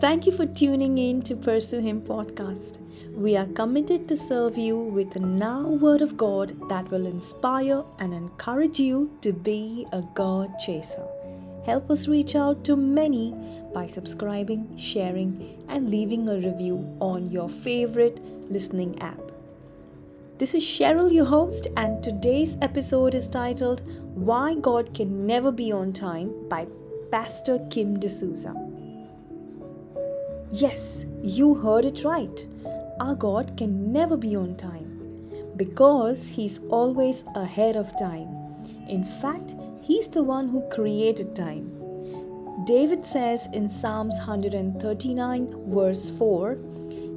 Thank you for tuning in to Pursue Him podcast. We are committed to serve you with the now word of God that will inspire and encourage you to be a God chaser. Help us reach out to many by subscribing, sharing, and leaving a review on your favorite listening app. This is Cheryl, your host, and today's episode is titled Why God Can Never Be on Time by Pastor Kim D'Souza. Yes, you heard it right. Our God can never be on time because He's always ahead of time. In fact, He's the one who created time. David says in Psalms 139, verse 4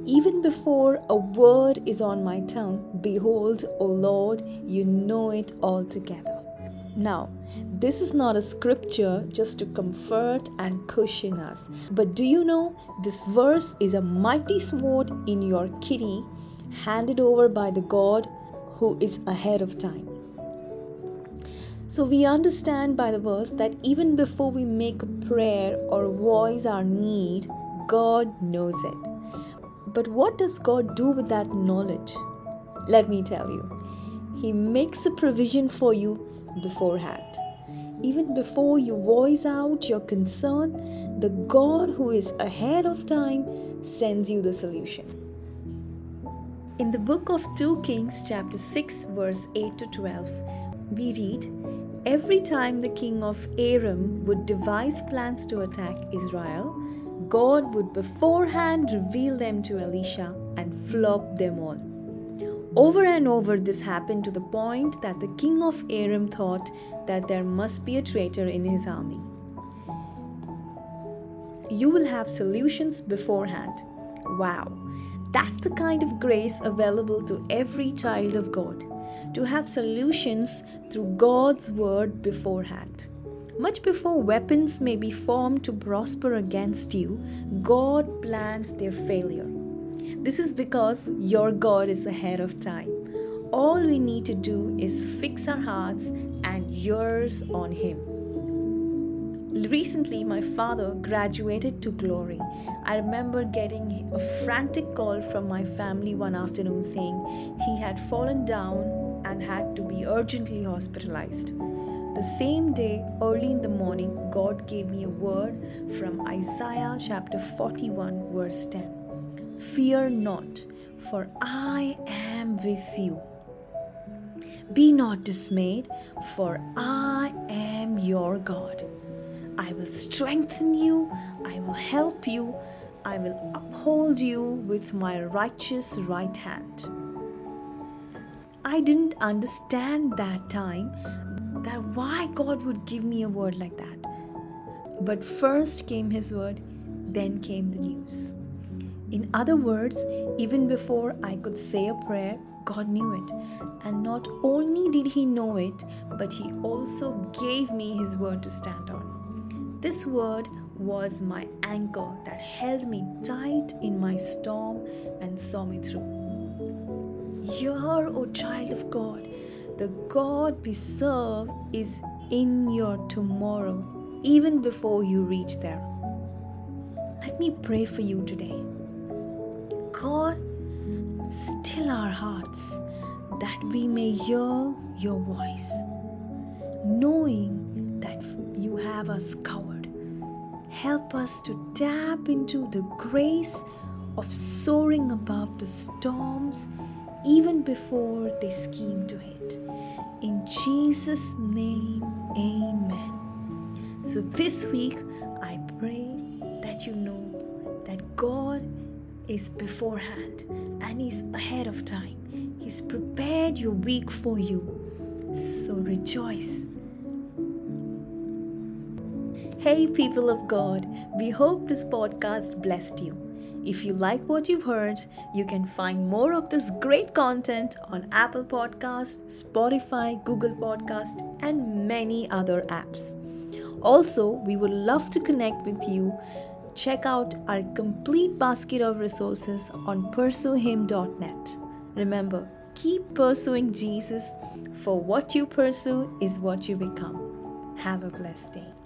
Even before a word is on my tongue, behold, O Lord, you know it altogether. Now, this is not a scripture just to comfort and cushion us. But do you know this verse is a mighty sword in your kitty handed over by the God who is ahead of time. So we understand by the verse that even before we make a prayer or voice our need, God knows it. But what does God do with that knowledge? Let me tell you. He makes a provision for you beforehand. Even before you voice out your concern, the God who is ahead of time sends you the solution. In the book of 2 Kings, chapter 6, verse 8 to 12, we read Every time the king of Aram would devise plans to attack Israel, God would beforehand reveal them to Elisha and flop them all. Over and over, this happened to the point that the king of Aram thought that there must be a traitor in his army. You will have solutions beforehand. Wow, that's the kind of grace available to every child of God to have solutions through God's word beforehand. Much before weapons may be formed to prosper against you, God plans their failure. This is because your God is ahead of time. All we need to do is fix our hearts and yours on Him. Recently, my father graduated to glory. I remember getting a frantic call from my family one afternoon saying he had fallen down and had to be urgently hospitalized. The same day, early in the morning, God gave me a word from Isaiah chapter 41, verse 10. Fear not, for I am with you. Be not dismayed, for I am your God. I will strengthen you, I will help you, I will uphold you with my righteous right hand. I didn't understand that time that why God would give me a word like that. But first came his word, then came the news. In other words, even before I could say a prayer, God knew it. And not only did He know it, but He also gave me His word to stand on. This word was my anchor that held me tight in my storm and saw me through. Hear, O child of God, the God we serve is in your tomorrow, even before you reach there. Let me pray for you today. God, still our hearts that we may hear your voice, knowing that you have us covered. Help us to tap into the grace of soaring above the storms even before they scheme to hit. In Jesus' name, amen. So this week, I pray that you know that God is beforehand and He's ahead of time. He's prepared your week for you. So rejoice. Hey, people of God, we hope this podcast blessed you. If you like what you've heard, you can find more of this great content on Apple Podcast, Spotify, Google Podcast, and many other apps. Also, we would love to connect with you check out our complete basket of resources on pursuehim.net. Remember, keep pursuing Jesus, for what you pursue is what you become. Have a blessed day.